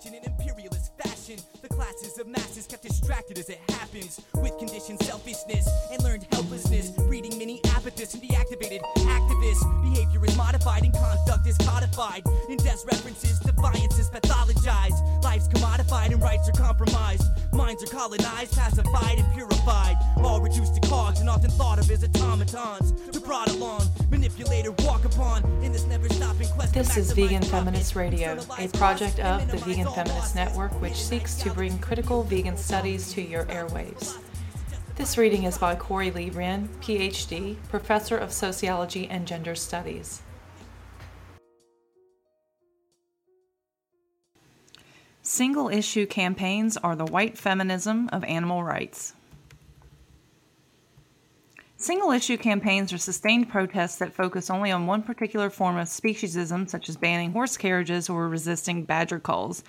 attention in imperialist fashion. The classes of masses kept distracted as it happens. With conditioned selfishness and learned helplessness. Breeding many apathists and deactivated activists. Behavior is modified and conduct is codified. In death's references, defiance is pathologized. Life's commodified and rights are compromised. Minds are colonized, pacified, and purified. All reduced to cogs and often thought of as automatons. To prod along, manipulate or walk upon. In this never stopping quest This is Vegan Feminist Radio, a project of the Vegan Feminist Network, which seeks to bring critical vegan studies to your airwaves. This reading is by Corey Lee Wrenn, PhD, Professor of Sociology and Gender Studies. Single issue campaigns are the white feminism of animal rights. Single issue campaigns are sustained protests that focus only on one particular form of speciesism, such as banning horse carriages or resisting badger calls,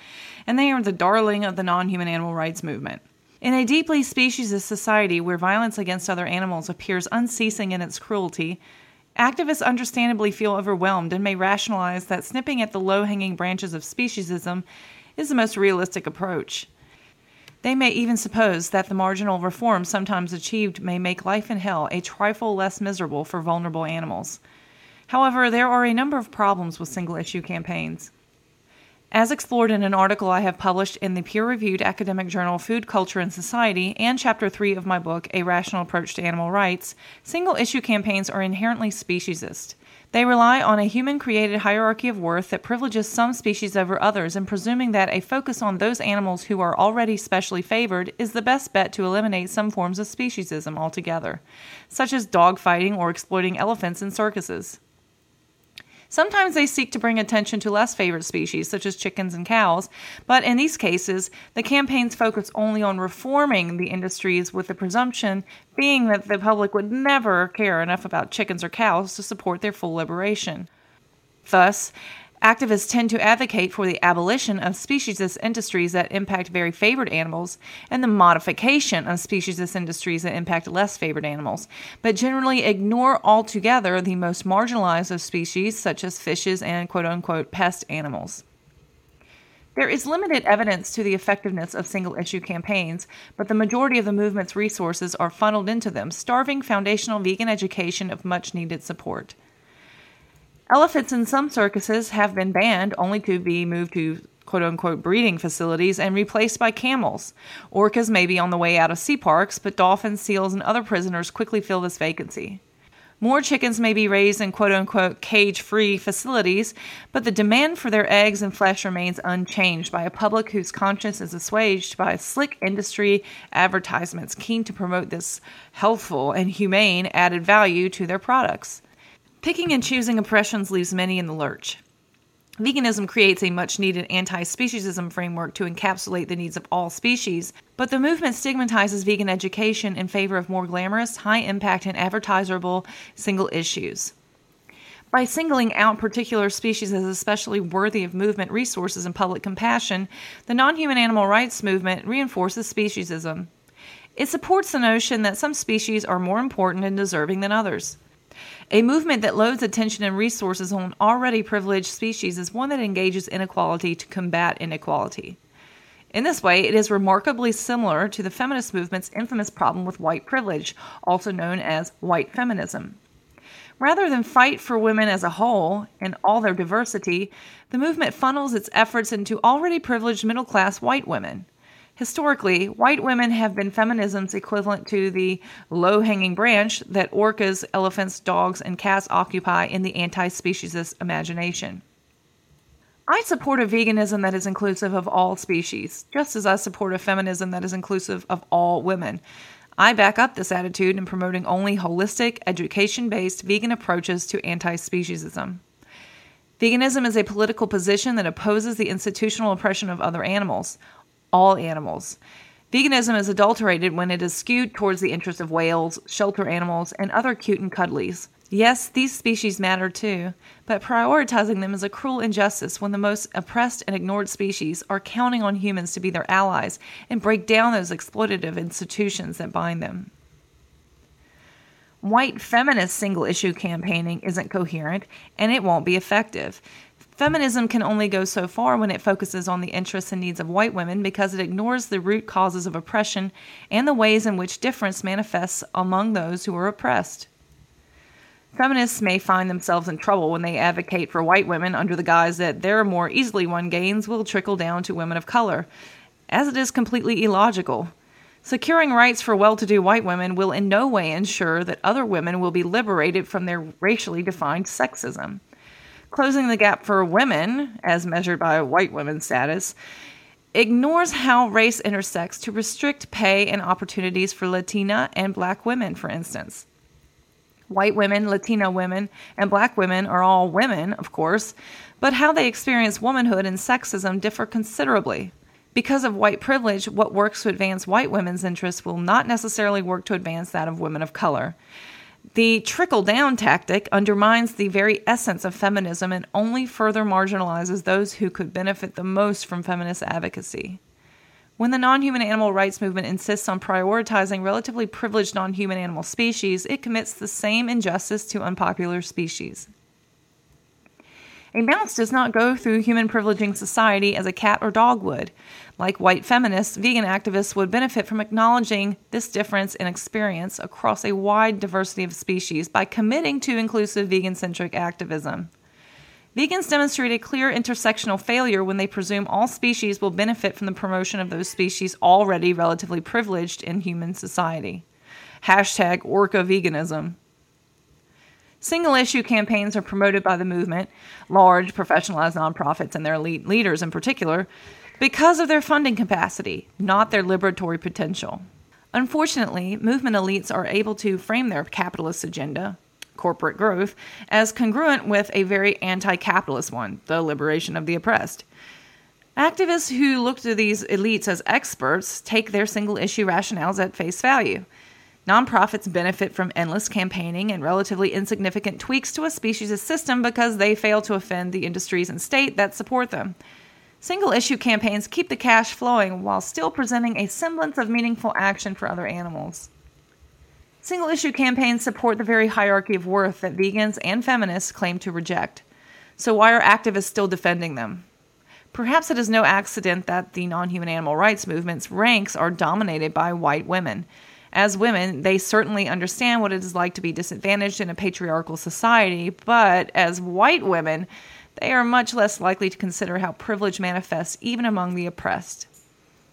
and they are the darling of the non human animal rights movement. In a deeply speciesist society where violence against other animals appears unceasing in its cruelty, activists understandably feel overwhelmed and may rationalize that snipping at the low hanging branches of speciesism is the most realistic approach. They may even suppose that the marginal reforms sometimes achieved may make life in hell a trifle less miserable for vulnerable animals. However, there are a number of problems with single issue campaigns. As explored in an article I have published in the peer reviewed academic journal Food, Culture, and Society and Chapter 3 of my book, A Rational Approach to Animal Rights, single issue campaigns are inherently speciesist. They rely on a human created hierarchy of worth that privileges some species over others and presuming that a focus on those animals who are already specially favored is the best bet to eliminate some forms of speciesism altogether, such as dogfighting or exploiting elephants in circuses. Sometimes they seek to bring attention to less favored species, such as chickens and cows, but in these cases, the campaigns focus only on reforming the industries, with the presumption being that the public would never care enough about chickens or cows to support their full liberation. Thus, activists tend to advocate for the abolition of speciesist industries that impact very favored animals and the modification of speciesist industries that impact less favored animals, but generally ignore altogether the most marginalized of species, such as fishes and quote unquote pest animals. There is limited evidence to the effectiveness of single issue campaigns, but the majority of the movement's resources are funneled into them, starving foundational vegan education of much needed support. Elephants in some circuses have been banned only to be moved to quote unquote breeding facilities and replaced by camels. Orcas may be on the way out of sea parks, but dolphins, seals, and other prisoners quickly fill this vacancy. More chickens may be raised in quote unquote cage free facilities, but the demand for their eggs and flesh remains unchanged by a public whose conscience is assuaged by slick industry advertisements keen to promote this healthful and humane added value to their products. Picking and choosing oppressions leaves many in the lurch. Veganism creates a much needed anti speciesism framework to encapsulate the needs of all species, but the movement stigmatizes vegan education in favor of more glamorous, high impact, and advertisable single issues. By singling out particular species as especially worthy of movement resources and public compassion, the non human animal rights movement reinforces speciesism. It supports the notion that some species are more important and deserving than others. A movement that loads attention and resources on already privileged species is one that engages inequality to combat inequality. In this way, it is remarkably similar to the feminist movement's infamous problem with white privilege, also known as white feminism. Rather than fight for women as a whole in all their diversity, the movement funnels its efforts into already privileged middle class white women. Historically, white women have been feminism's equivalent to the low hanging branch that orcas, elephants, dogs, and cats occupy in the anti speciesist imagination. I support a veganism that is inclusive of all species, just as I support a feminism that is inclusive of all women. I back up this attitude in promoting only holistic, education based vegan approaches to anti speciesism. Veganism is a political position that opposes the institutional oppression of other animals, all animals. Veganism is adulterated when it is skewed towards the interests of whales, shelter animals, and other cute and cuddlies. Yes, these species matter too, but prioritizing them is a cruel injustice when the most oppressed and ignored species are counting on humans to be their allies and break down those exploitative institutions that bind them. White feminist single issue campaigning isn't coherent and it won't be effective. Feminism can only go so far when it focuses on the interests and needs of white women because it ignores the root causes of oppression and the ways in which difference manifests among those who are oppressed. Feminists may find themselves in trouble when they advocate for white women under the guise that their more easily won gains will trickle down to women of color, as it is completely illogical. Securing rights for well to do white women will in no way ensure that other women will be liberated from their racially defined sexism. Closing the gap for women, as measured by white women's status, ignores how race intersects to restrict pay and opportunities for Latina and black women, for instance. White women, Latina women, and black women are all women, of course, but how they experience womanhood and sexism differ considerably. Because of white privilege, what works to advance white women's interests will not necessarily work to advance that of women of color. The trickle down tactic undermines the very essence of feminism and only further marginalizes those who could benefit the most from feminist advocacy. When the non human animal rights movement insists on prioritizing relatively privileged non human animal species, it commits the same injustice to unpopular species. A mouse does not go through human privileging society as a cat or dog would. Like white feminists, vegan activists would benefit from acknowledging this difference in experience across a wide diversity of species by committing to inclusive vegan centric activism. Vegans demonstrate a clear intersectional failure when they presume all species will benefit from the promotion of those species already relatively privileged in human society. Hashtag Orca Veganism. Single issue campaigns are promoted by the movement, large professionalized nonprofits and their elite leaders in particular, because of their funding capacity, not their liberatory potential. Unfortunately, movement elites are able to frame their capitalist agenda, corporate growth, as congruent with a very anti capitalist one, the liberation of the oppressed. Activists who look to these elites as experts take their single issue rationales at face value. Nonprofits benefit from endless campaigning and relatively insignificant tweaks to a species' system because they fail to offend the industries and state that support them. Single issue campaigns keep the cash flowing while still presenting a semblance of meaningful action for other animals. Single issue campaigns support the very hierarchy of worth that vegans and feminists claim to reject. So, why are activists still defending them? Perhaps it is no accident that the non human animal rights movement's ranks are dominated by white women as women, they certainly understand what it is like to be disadvantaged in a patriarchal society, but as white women, they are much less likely to consider how privilege manifests even among the oppressed.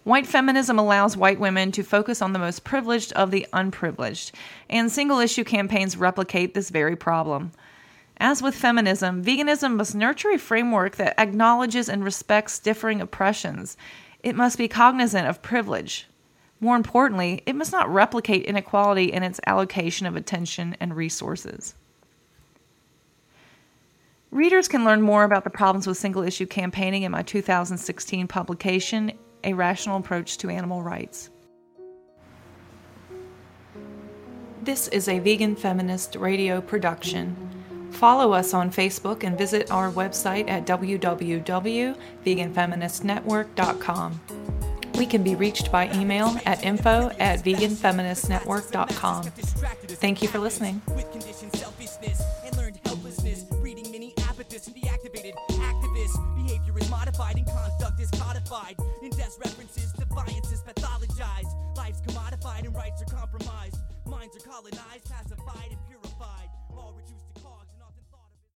White feminism allows white women to focus on the most privileged of the unprivileged, and single issue campaigns replicate this very problem. As with feminism, veganism must nurture a framework that acknowledges and respects differing oppressions. It must be cognizant of privilege, more importantly, it must not replicate inequality in its allocation of attention and resources. Readers can learn more about the problems with single issue campaigning in my 2016 publication, A Rational Approach to Animal Rights. This is a vegan feminist radio production. Follow us on Facebook and visit our website at www.veganfeministnetwork.com. We can be reached by email at info at veganfeministnetwork.com. Thank you for listening. Behavior is modified and conduct is codified. In references, defiance is pathologized. Life's commodified and rights are compromised. Minds are colonized, pacified, and purified. All reduced